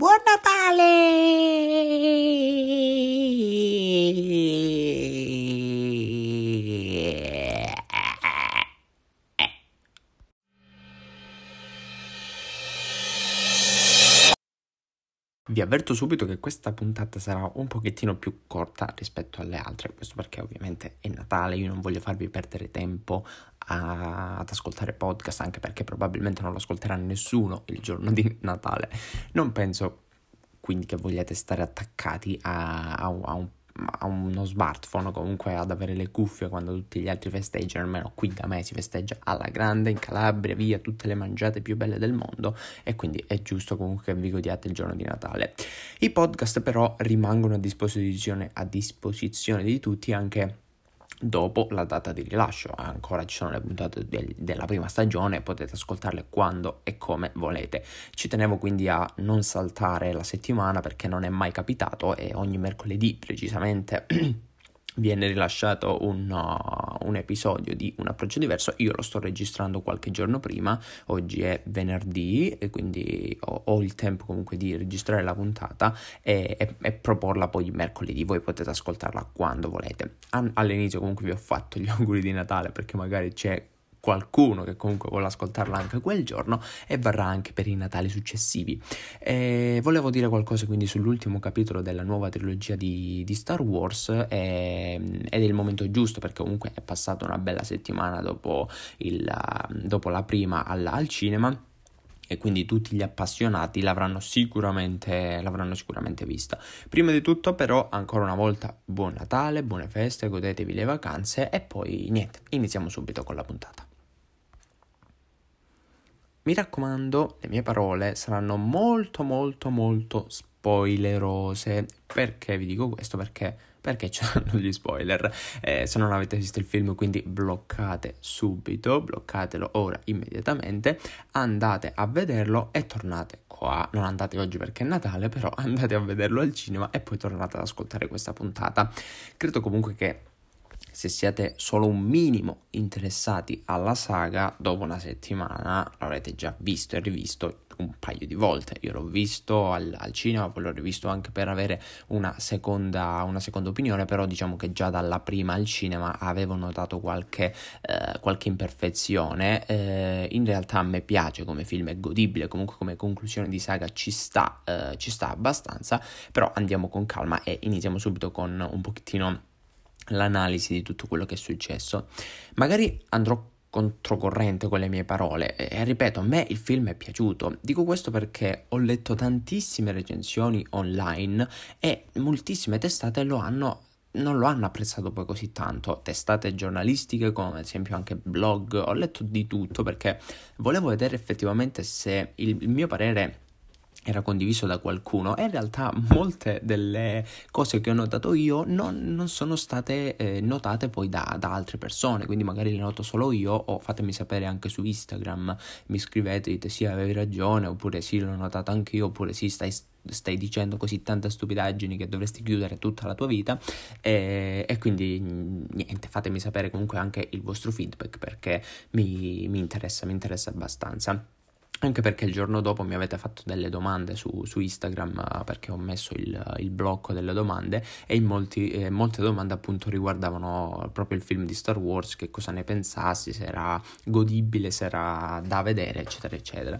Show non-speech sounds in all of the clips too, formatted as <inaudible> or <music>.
Buon Natale! Vi avverto subito che questa puntata sarà un pochettino più corta rispetto alle altre, questo perché ovviamente è Natale, io non voglio farvi perdere tempo a, ad ascoltare podcast, anche perché probabilmente non lo ascolterà nessuno il giorno di Natale. Non penso quindi che vogliate stare attaccati a, a, a un a uno smartphone, comunque ad avere le cuffie quando tutti gli altri festeggiano, almeno qui da me si festeggia alla grande in Calabria, via tutte le mangiate più belle del mondo e quindi è giusto comunque che vi godiate il giorno di Natale. I podcast però rimangono a disposizione, a disposizione di tutti anche dopo la data di rilascio. Ancora ci sono le puntate del, della prima stagione, potete ascoltarle quando e come volete. Ci tenevo quindi a non saltare la settimana perché non è mai capitato e ogni mercoledì precisamente <clears throat> viene rilasciato un, uh, un, episodio di un approccio diverso. Io lo sto registrando qualche giorno prima, oggi è venerdì e quindi ho, ho il tempo comunque di registrare la puntata e, e, e, proporla poi mercoledì. Voi potete ascoltarla quando volete. All'inizio comunque vi ho fatto gli <laughs> auguri di Natale perché magari c'è qualcuno che comunque vuole ascoltarla anche quel giorno e varrà anche per i Natali successivi. E volevo dire qualcosa quindi sull'ultimo capitolo della nuova trilogia di, di Star Wars e, ed è il momento giusto perché comunque è passata una bella settimana dopo, il, dopo la prima al, al cinema e quindi tutti gli appassionati l'avranno sicuramente, l'avranno sicuramente vista. Prima di tutto però ancora una volta buon Natale, buone feste, godetevi le vacanze e poi niente, iniziamo subito con la puntata. Mi raccomando, le mie parole saranno molto molto molto spoilerose. Perché vi dico questo? Perché, perché c'erano gli spoiler. Eh, se non avete visto il film, quindi bloccate subito, bloccatelo ora immediatamente, andate a vederlo e tornate qua. Non andate oggi perché è Natale, però andate a vederlo al cinema e poi tornate ad ascoltare questa puntata. Credo comunque che se siete solo un minimo interessati alla saga, dopo una settimana l'avrete già visto e rivisto un paio di volte. Io l'ho visto al, al cinema, poi l'ho rivisto anche per avere una seconda, una seconda, opinione, però diciamo che già dalla prima al cinema avevo notato qualche, eh, qualche imperfezione. Eh, in realtà a me piace come film, è godibile, comunque come conclusione di saga ci sta, eh, ci sta abbastanza, però andiamo con calma e iniziamo subito con un pochettino l'analisi di tutto quello che è successo. Magari andrò controcorrente con le mie parole e ripeto, a me il film è piaciuto. Dico questo perché ho letto tantissime recensioni online e moltissime testate lo hanno non lo hanno apprezzato poi così tanto. Testate giornalistiche, come ad esempio anche blog, ho letto di tutto perché volevo vedere effettivamente se il, mio parere era condiviso da qualcuno. E in realtà molte delle cose che ho notato io non, non sono state eh, notate poi da, da, altre persone. Quindi magari le noto solo io o fatemi sapere anche su Instagram. Mi scrivete dite sì avevi ragione oppure sì l'ho notato anche io oppure sì stai, stai dicendo così tante stupidaggini che dovresti chiudere tutta la tua vita e, e quindi niente fatemi sapere comunque anche il vostro feedback perché mi, mi interessa mi interessa abbastanza anche perché il giorno dopo mi avete fatto delle domande su, su Instagram eh, perché ho messo il, il, blocco delle domande e in molti, eh, molte domande appunto riguardavano proprio il film di Star Wars, che cosa ne pensassi, se era godibile, se era da vedere, eccetera, eccetera.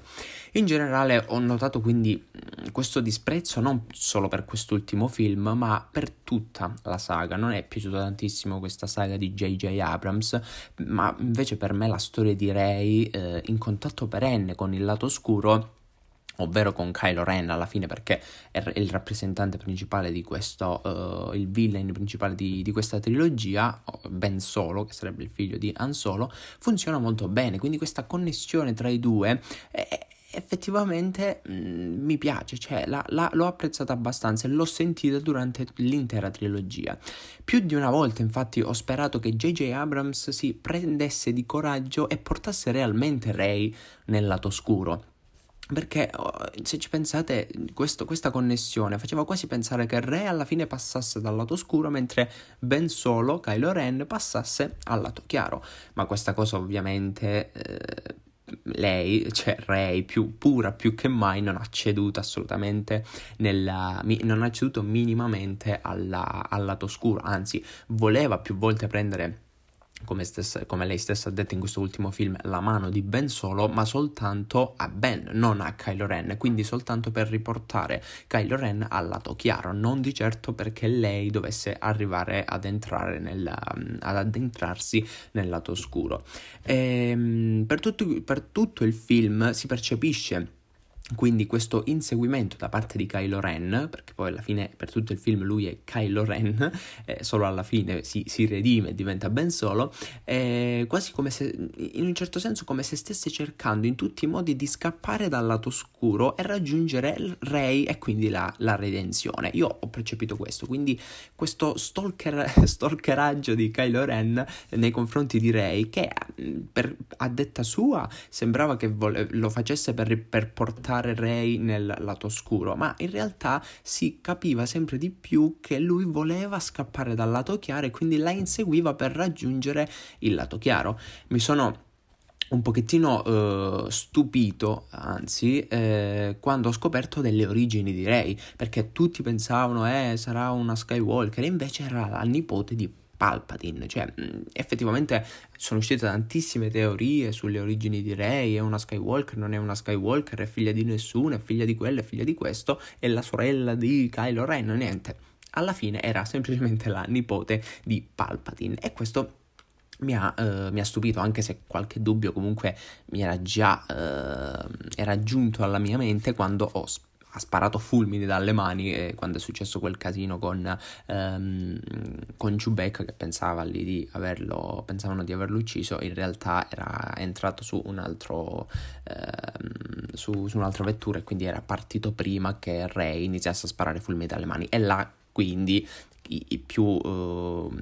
In generale ho notato quindi mm, questo disprezzo non solo per quest'ultimo film, ma per tutta la saga. Non è piaciuta tantissimo questa saga di J.J. Abrams, ma invece per me la storia di Rey eh, in contatto perenne con il lato oscuro ovvero con Kylo Ren alla fine perché è il rappresentante principale di questo, uh, il villain principale di, di, questa trilogia, Ben Solo, che sarebbe il figlio di Han Solo, funziona molto bene, quindi questa connessione tra i due è, effettivamente mh, mm, mi piace, cioè la, la, l'ho apprezzata abbastanza e l'ho sentita durante l'intera trilogia. Più di una volta infatti ho sperato che J.J. Abrams si prendesse di coraggio e portasse realmente Rey nel lato scuro. Perché oh, se ci pensate, questo, questa connessione faceva quasi pensare che Rey alla fine passasse dal lato scuro, mentre Ben Solo, Kylo Ren, passasse al lato chiaro. Ma questa cosa ovviamente eh, lei, cioè Rey, più pura più che mai, non ha ceduto assolutamente, nella, non ha ceduto minimamente alla, al lato oscuro, anzi voleva più volte prendere come, stessa, come, lei stessa ha detto in questo ultimo film, la mano di Ben Solo, ma soltanto a Ben, non a Kylo Ren, quindi soltanto per riportare Kylo Ren al lato chiaro, non di certo perché lei dovesse arrivare ad entrare nel, ad addentrarsi nel lato oscuro. E, ehm, per, tutto, per tutto il film si percepisce quindi questo inseguimento da parte di Kylo Ren, perché poi alla fine per tutto il film lui è Kylo Ren, <laughs> eh, solo alla fine si, si, redime e diventa Ben Solo, è quasi come se, in un certo senso, come se stesse cercando in tutti i modi di scappare dal lato scuro e raggiungere Rey e quindi la, la redenzione. Io ho percepito questo, quindi questo stalker, <laughs> stalkeraggio di Kylo Ren nei confronti di Rey, che per, a detta sua sembrava che vole, lo facesse per, per portare portare Ray nel lato oscuro, ma in realtà si capiva sempre di più che lui voleva scappare dal lato chiaro e quindi la inseguiva per raggiungere il lato chiaro. Mi sono un pochettino uh, stupito, anzi, eh, quando ho scoperto delle origini di Rey, perché tutti pensavano, eh, sarà una Skywalker, invece era la nipote di Palpatine, cioè effettivamente sono uscite tantissime teorie sulle origini di Rey, è una Skywalker, non è una Skywalker, è figlia di nessuno, è figlia di quello, è figlia di questo, è la sorella di Kylo Ren, niente. Alla fine era semplicemente la nipote di Palpatine e questo mi ha, uh, mi ha, stupito, anche se qualche dubbio comunque mi era già uh, era giunto alla mia mente quando ho ha sparato fulmini dalle mani eh, quando è successo quel casino con, ehm, con Chewbacca che pensava di averlo, pensavano di averlo ucciso, in realtà era entrato su un altro, ehm, su, su un'altra vettura e quindi era partito prima che Rey iniziasse a sparare fulmini dalle mani. E là quindi i, più, uh,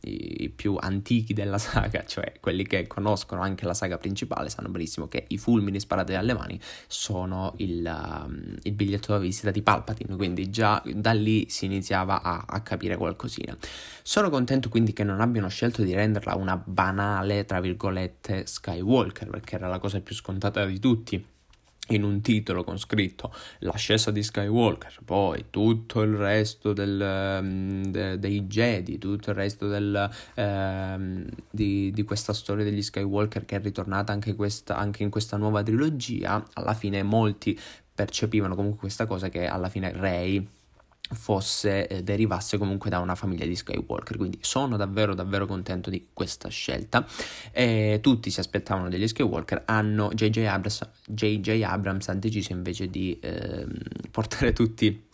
i, più, antichi della <laughs> saga, cioè quelli che conoscono anche la saga principale, sanno benissimo che i fulmini sparati dalle mani sono il, uh, il biglietto da visita di Palpatine, quindi già da lì si iniziava a, a capire qualcosina. Sono contento quindi che non abbiano scelto di renderla una banale, tra virgolette, Skywalker, perché era la cosa più scontata di tutti in un titolo con scritto l'ascesa di Skywalker, poi tutto il resto del, um, de, dei Jedi, tutto il resto del, um, di, di, questa storia degli Skywalker che è ritornata anche, questa, anche in questa nuova trilogia, alla fine molti percepivano comunque questa cosa che alla fine Rey fosse, eh, derivasse comunque da una famiglia di Skywalker, quindi sono davvero davvero contento di questa scelta. Eh, tutti si aspettavano degli Skywalker, hanno J.J. Abrams, J.J. Abrams ha deciso invece di eh, portare tutti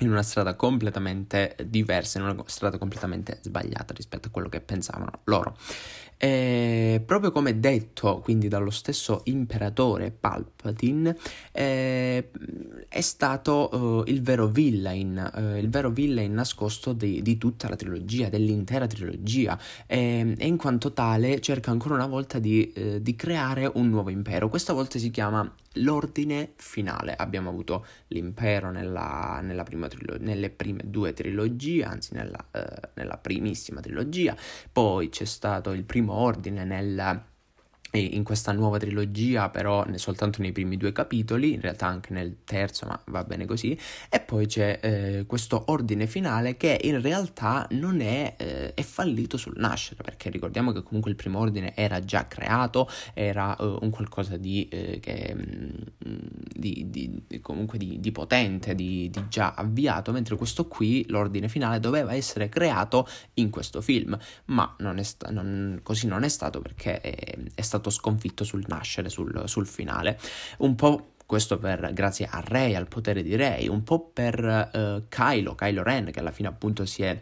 in una strada completamente diversa, in una strada completamente sbagliata rispetto a quello che pensavano loro. E proprio come detto quindi dallo stesso imperatore Palpatine, eh, è stato eh, il vero villain, eh, il vero villain nascosto di, di, tutta la trilogia, dell'intera trilogia, e, e, in quanto tale cerca ancora una volta di, eh, di creare un nuovo impero. Questa volta si chiama l'ordine finale. Abbiamo avuto l'impero nella, nella trilo- nelle prime due trilogie, anzi nella, eh, nella primissima trilogia, poi c'è stato il primo ordine nella in questa nuova trilogia, però soltanto nei primi due capitoli, in realtà anche nel terzo, ma va bene così. E poi c'è eh, questo ordine finale che in realtà non è, eh, è fallito sul nascere, perché ricordiamo che comunque il primo ordine era già creato, era eh, un qualcosa di, eh, che, mm, di, di comunque di, di potente, di, già avviato, mentre questo qui, l'ordine finale, doveva essere creato in questo film, ma non sta- non, così non è stato perché è, è stato stato sconfitto sul nascere, sul, sul finale. Un po' questo per, grazie a Rey, al potere di Rey, un po' per uh, Kylo, Kylo Ren, che alla fine appunto si è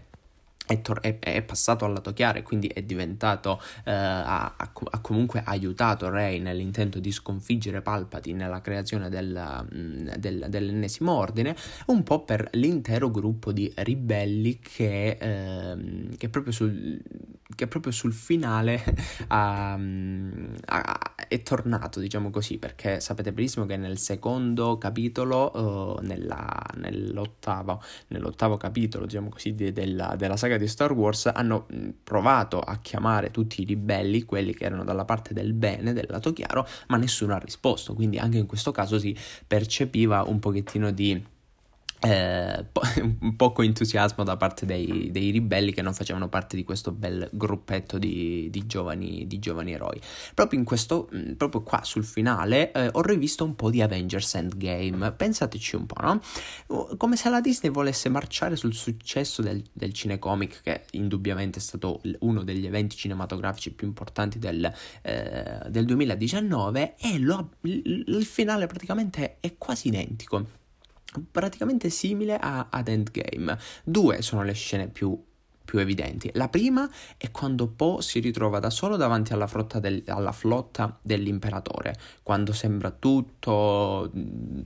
è, tor- è, è, passato al lato chiaro e quindi è diventato, eh, ha, ha, comunque aiutato Rey nell'intento di sconfiggere Palpatine nella creazione del, mm, del, dell'ennesimo ordine, un po' per l'intero gruppo di ribelli che, eh, che, proprio, sul, che proprio sul finale <laughs> ha, ha, è tornato, diciamo così, perché sapete benissimo che nel secondo capitolo, uh, nella, nel, nell'ottavo, nell'ottavo capitolo, diciamo così, de, della, della, saga di Star Wars, hanno provato a chiamare tutti i ribelli, quelli che erano dalla parte del bene, del lato chiaro, ma nessuno ha risposto, quindi anche in questo caso si percepiva un pochettino di eh, po- <laughs> un poco entusiasmo da parte dei, dei, ribelli che non facevano parte di questo bel gruppetto di, di, giovani, di giovani, eroi. Proprio in questo, mm, proprio qua sul finale, eh, ho rivisto un po' di Avengers Endgame. Pensateci un po', no? Come se la Disney volesse marciare sul successo del, del cinecomic, che indubbiamente è stato uno degli eventi cinematografici più importanti del, eh, del 2019, e lo, il finale praticamente è quasi identico praticamente simile a, ad Endgame. Due sono le scene più, più evidenti. La prima è quando Po si ritrova da solo davanti alla, del, alla flotta dell'imperatore, quando sembra tutto,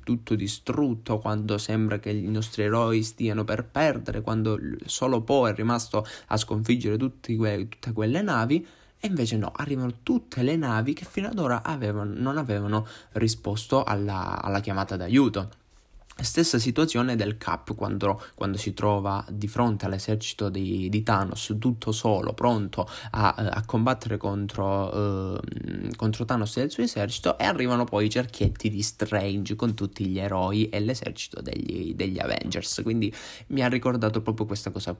tutto, distrutto, quando sembra che i nostri eroi stiano per perdere, quando solo Po è rimasto a sconfiggere que, tutte quelle navi. E invece no, arrivano tutte le navi che fino ad ora avevano, non avevano risposto alla, alla chiamata d'aiuto. Stessa situazione del Cap quando, quando, si trova di fronte all'esercito di, di Thanos, tutto solo, pronto a, a combattere contro, eh, contro, Thanos e il suo esercito, e arrivano poi i cerchietti di Strange con tutti gli eroi e l'esercito degli, degli Avengers. Quindi mi ha ricordato proprio questa cosa,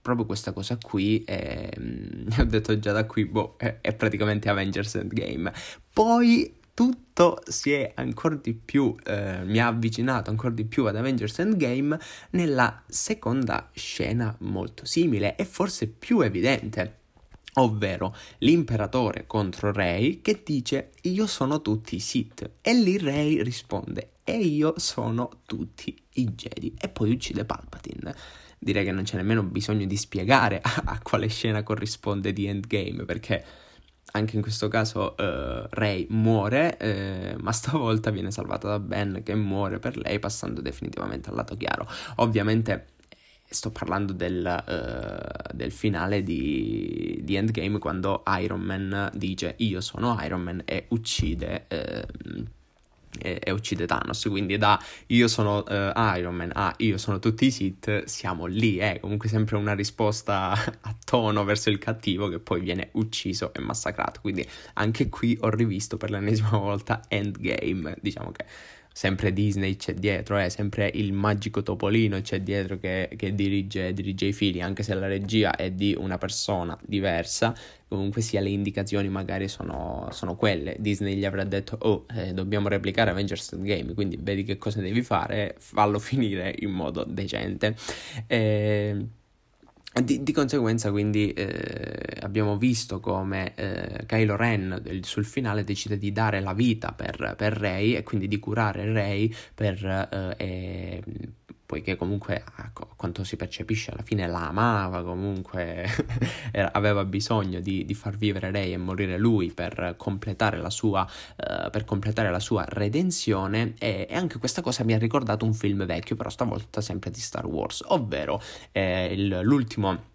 proprio questa cosa qui. E, mm, <laughs> ho detto già da qui, boh, è, è praticamente Avengers Endgame. Poi tutto si è ancora di più, eh, mi ha avvicinato ancora di più ad Avengers Endgame nella seconda scena molto simile e forse più evidente. Ovvero l'imperatore contro Rey che dice io sono tutti i Sith e lì Rey risponde e io sono tutti i Jedi e poi uccide Palpatine direi che non c'è nemmeno bisogno di spiegare a, <laughs> a, quale scena corrisponde di Endgame, perché anche in questo caso uh, Rey muore, eh, ma <laughs> stavolta viene salvata da Ben che muore per lei passando definitivamente al lato chiaro. Ovviamente eh, sto parlando del, uh, del finale di, di, Endgame quando Iron Man dice io sono Iron Man e uccide... Uh, e, e, uccide Thanos. Quindi da io sono uh, Iron Man a io sono tutti i Sith, siamo lì. È eh. comunque sempre una risposta <laughs> a tono verso il cattivo che poi viene ucciso e massacrato. Quindi anche qui ho rivisto per l'ennesima <laughs> volta Endgame. Diciamo che sempre Disney c'è dietro, eh, sempre il magico Topolino c'è dietro che, che dirige, dirige, i fili, anche se la regia è di una persona diversa, comunque sia le indicazioni magari sono, sono quelle. Disney gli avrà detto, oh, eh, dobbiamo replicare Avengers Game, quindi vedi che cosa devi fare, fallo <laughs> finire in modo decente. Eh, di, di, conseguenza, quindi, eh, abbiamo visto come eh, Kylo Ren sul finale decide di dare la vita per, per Rey e quindi di curare Rey per, eh, poiché comunque a quanto si percepisce alla fine la amava, comunque <laughs> aveva bisogno di, di, far vivere lei e morire lui per completare la sua, uh, per completare la sua redenzione. E, e, anche questa cosa mi ha ricordato un film vecchio, però stavolta sempre di Star Wars, ovvero eh, il, l'ultimo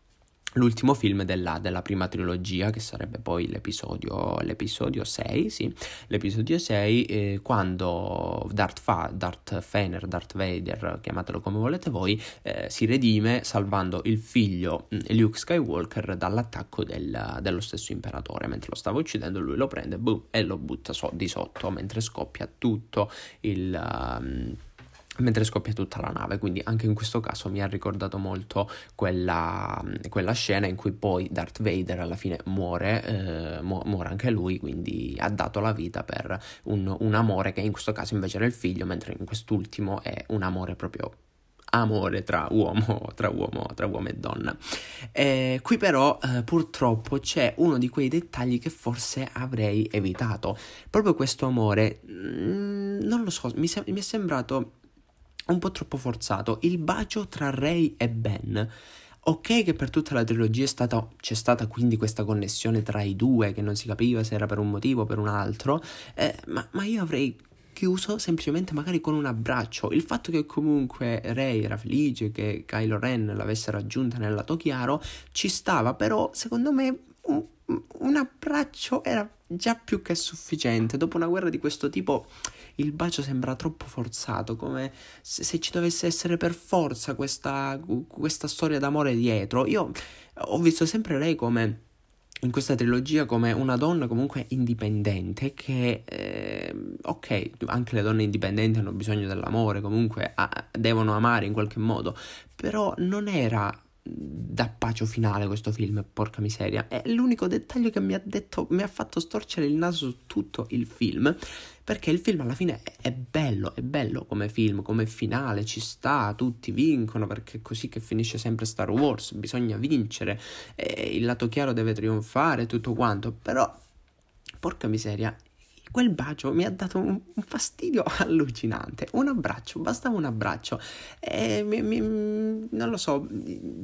l'ultimo film della, della, prima trilogia, che sarebbe poi l'episodio, l'episodio 6, sì, l'episodio 6, eh, quando Darth, Fa, Darth Fener, Darth Vader, chiamatelo come volete voi, eh, si redime salvando il figlio mm, Luke Skywalker dall'attacco del, dello stesso imperatore, mentre lo stava uccidendo lui lo prende boom, e lo butta so, di sotto, mentre scoppia tutto il... Um, mentre scoppia tutta la nave, quindi anche in questo caso mi ha ricordato molto quella, quella scena in cui poi Darth Vader alla fine muore, eh, mu- muore anche lui, quindi ha dato la vita per un, un amore che in questo caso invece era il figlio, mentre in quest'ultimo è un amore proprio amore tra uomo, tra uomo, tra uomo e donna. Eh, qui però eh, purtroppo c'è uno di quei dettagli che forse avrei evitato. Proprio questo amore, mh, mm, non lo so, mi, se- mi è sembrato un po' troppo forzato. Il bacio tra Ray e Ben. Ok che per tutta la trilogia stata, c'è stata quindi questa connessione tra i due che non si capiva se era per un motivo o per un altro, eh, ma, ma, io avrei chiuso semplicemente magari con un abbraccio. Il fatto che comunque Ray era felice che Kylo Ren l'avesse raggiunta nel lato chiaro ci stava, però secondo me un, un abbraccio era già più che sufficiente. Dopo una guerra di questo tipo il bacio sembra troppo forzato, come se, se ci dovesse essere per forza questa, questa storia d'amore dietro. Io ho visto sempre lei come in questa trilogia come una donna comunque indipendente che, eh, ok, anche le donne indipendenti hanno bisogno dell'amore, comunque ah, devono amare in qualche modo, però non era da bacio finale questo film, porca miseria. È l'unico dettaglio che mi ha detto, mi ha fatto storcere il naso su tutto il film. Perché il film alla fine è bello, è bello come film, come finale, ci sta, tutti vincono perché è così che finisce sempre Star Wars, bisogna vincere, il lato chiaro deve trionfare, tutto quanto, però porca miseria, quel bacio mi ha dato un, fastidio <laughs> allucinante. Un abbraccio, bastava un abbraccio. E mi, mi, non lo so,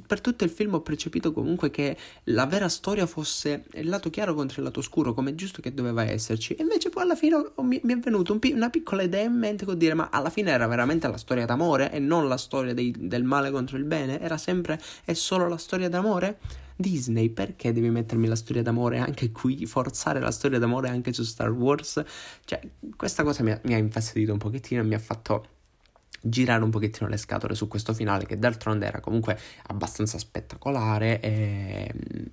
per tutto il film ho percepito comunque che la vera storia fosse il lato chiaro contro il lato scuro, come giusto che doveva esserci. E invece poi alla fine mi, mi è venuta un, una piccola idea in mente con dire, ma alla fine era veramente la storia d'amore e non la storia dei, del male contro il bene? Era sempre e solo la storia d'amore? Disney, perché devi mettermi la storia d'amore anche qui, forzare la storia d'amore anche su Star Wars? Cioè, questa cosa mi ha, mi ha infastidito un pochettino e mi ha fatto girare un pochettino le scatole su questo finale che d'altronde era comunque abbastanza spettacolare e,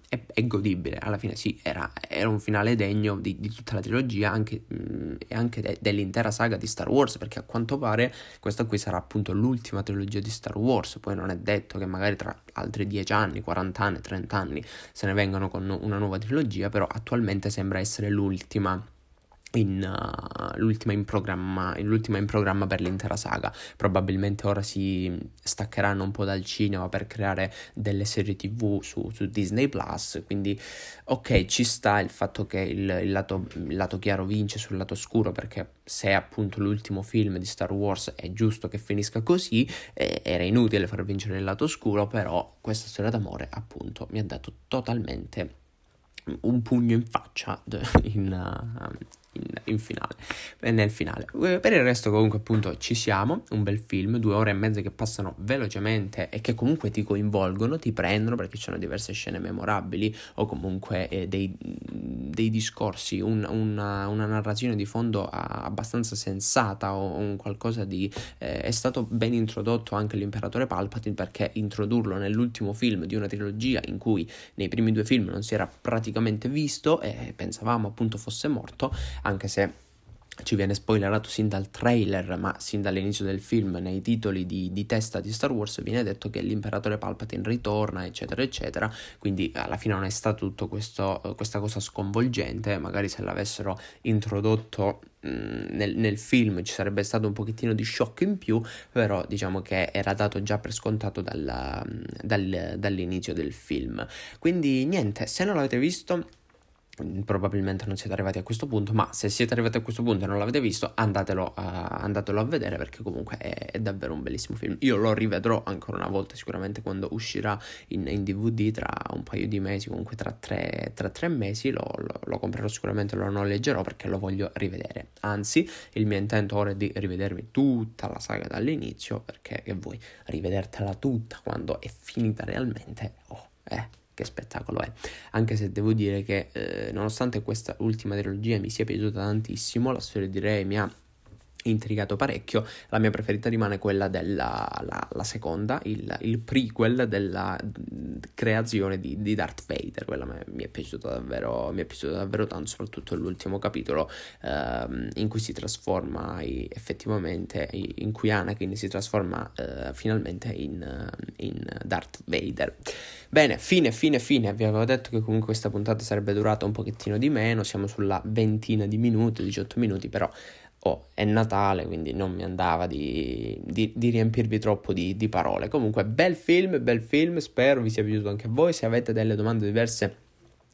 e, e godibile. Alla fine sì, era, era un finale degno di, di, tutta la trilogia anche, mh, e anche de, dell'intera saga di Star Wars perché a quanto pare questa qui sarà appunto l'ultima trilogia di Star Wars. Poi non è detto che magari tra altri 10 anni, 40 anni, 30 anni se ne vengano con una nuova trilogia, però attualmente sembra essere l'ultima in, uh, l'ultima, in programma, l'ultima in programma per l'intera saga. Probabilmente ora si staccheranno un po' dal cinema per creare delle serie tv su, su Disney Plus. Quindi, ok, ci sta il fatto che il, il, lato, il, lato, chiaro vince sul lato scuro, perché se è appunto l'ultimo film di Star Wars è giusto che finisca così. Eh, era inutile far vincere il lato scuro, però questa storia d'amore, appunto, mi ha dato totalmente un pugno in faccia in, uh, in, in finale, nel finale. Eh, per il resto comunque appunto ci siamo, un bel film, due ore e mezza che passano velocemente e che comunque ti coinvolgono, ti prendono perché ci sono diverse scene memorabili o comunque eh, dei, dei, discorsi, un, una, una, narrazione di fondo abbastanza sensata o un qualcosa di... Eh, è stato ben introdotto anche l'imperatore Palpatine perché introdurlo nell'ultimo film di una trilogia in cui nei primi due film non si era praticamente visto e pensavamo appunto fosse morto anche se ci viene spoilerato sin dal trailer, ma sin dall'inizio del film, nei titoli di, di, testa di Star Wars, viene detto che l'imperatore Palpatine ritorna, eccetera, eccetera. Quindi alla fine non è stato tutto questo, questa cosa sconvolgente. Magari se l'avessero introdotto nel, nel, film ci sarebbe stato un pochettino di shock in più, però diciamo che era dato già per scontato dalla, dal, dall'inizio del film. Quindi niente, se non l'avete visto probabilmente non siete arrivati a questo punto, ma se siete arrivati a questo punto e non l'avete visto, andatelo a, andatelo a vedere perché comunque è, è, davvero un bellissimo film. Io lo rivedrò ancora una volta sicuramente quando uscirà in, in DVD tra un paio di mesi, comunque tra tre, tra tre mesi lo, lo, lo, comprerò sicuramente, lo noleggerò perché lo voglio rivedere. Anzi, il mio intento ora è di rivedermi tutta la saga dall'inizio perché che vuoi rivedertela tutta quando è finita realmente. Oh, eh che spettacolo è. Anche se devo dire che eh, nonostante questa ultima trilogia mi sia piaciuta tantissimo, la storia di Rey mi ha intrigato parecchio. La mia preferita rimane quella della la, la seconda, il, il, prequel della creazione di, di Darth Vader. Quella mi, è piaciuta davvero, mi è piaciuta davvero tanto, soprattutto l'ultimo capitolo ehm, in cui si trasforma effettivamente, in cui Anakin si trasforma eh, finalmente in, in Darth Vader. Bene, fine, fine, fine. Vi avevo detto che comunque questa puntata sarebbe durata un pochettino di meno. Siamo sulla ventina di minuti, 18 minuti, però oh, è Natale, quindi non mi andava di, di, di riempirvi troppo di, di parole. Comunque, bel film, bel film, spero vi sia piaciuto anche a voi. Se avete delle domande diverse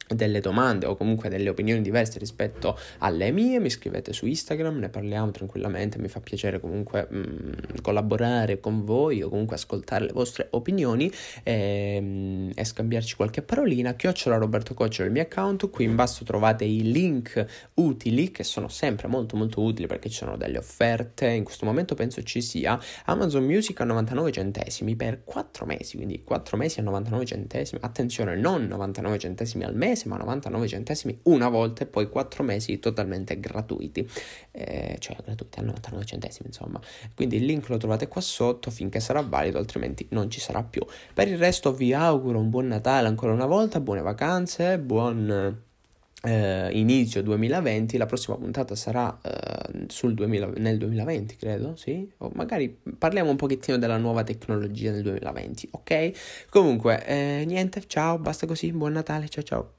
delle domande o comunque delle opinioni diverse rispetto alle mie, mi scrivete su Instagram, ne parliamo tranquillamente, mi fa piacere comunque mh, mm, collaborare con voi o comunque ascoltare le vostre opinioni e, mh, mm, e scambiarci qualche parolina. Chiocciola Roberto Coccio il mio account, qui in basso trovate i link utili che sono sempre molto molto utili perché ci sono delle offerte, in questo momento penso ci sia Amazon Music a 99 centesimi per 4 mesi, quindi 4 mesi a 99 centesimi, attenzione non 99 centesimi al mese, mese, ma 99 centesimi una volta e poi 4 mesi totalmente gratuiti, eh, cioè gratuiti a 99 centesimi insomma. Quindi il link lo trovate qua sotto finché sarà valido, altrimenti non ci sarà più. Per il resto vi auguro un buon Natale ancora una volta, buone vacanze, buon eh, inizio 2020, la prossima puntata sarà eh, 2000, nel 2020, credo, sì, o magari parliamo un pochettino della nuova tecnologia nel 2020, ok? Comunque, eh, niente, ciao, basta così, buon Natale, ciao ciao.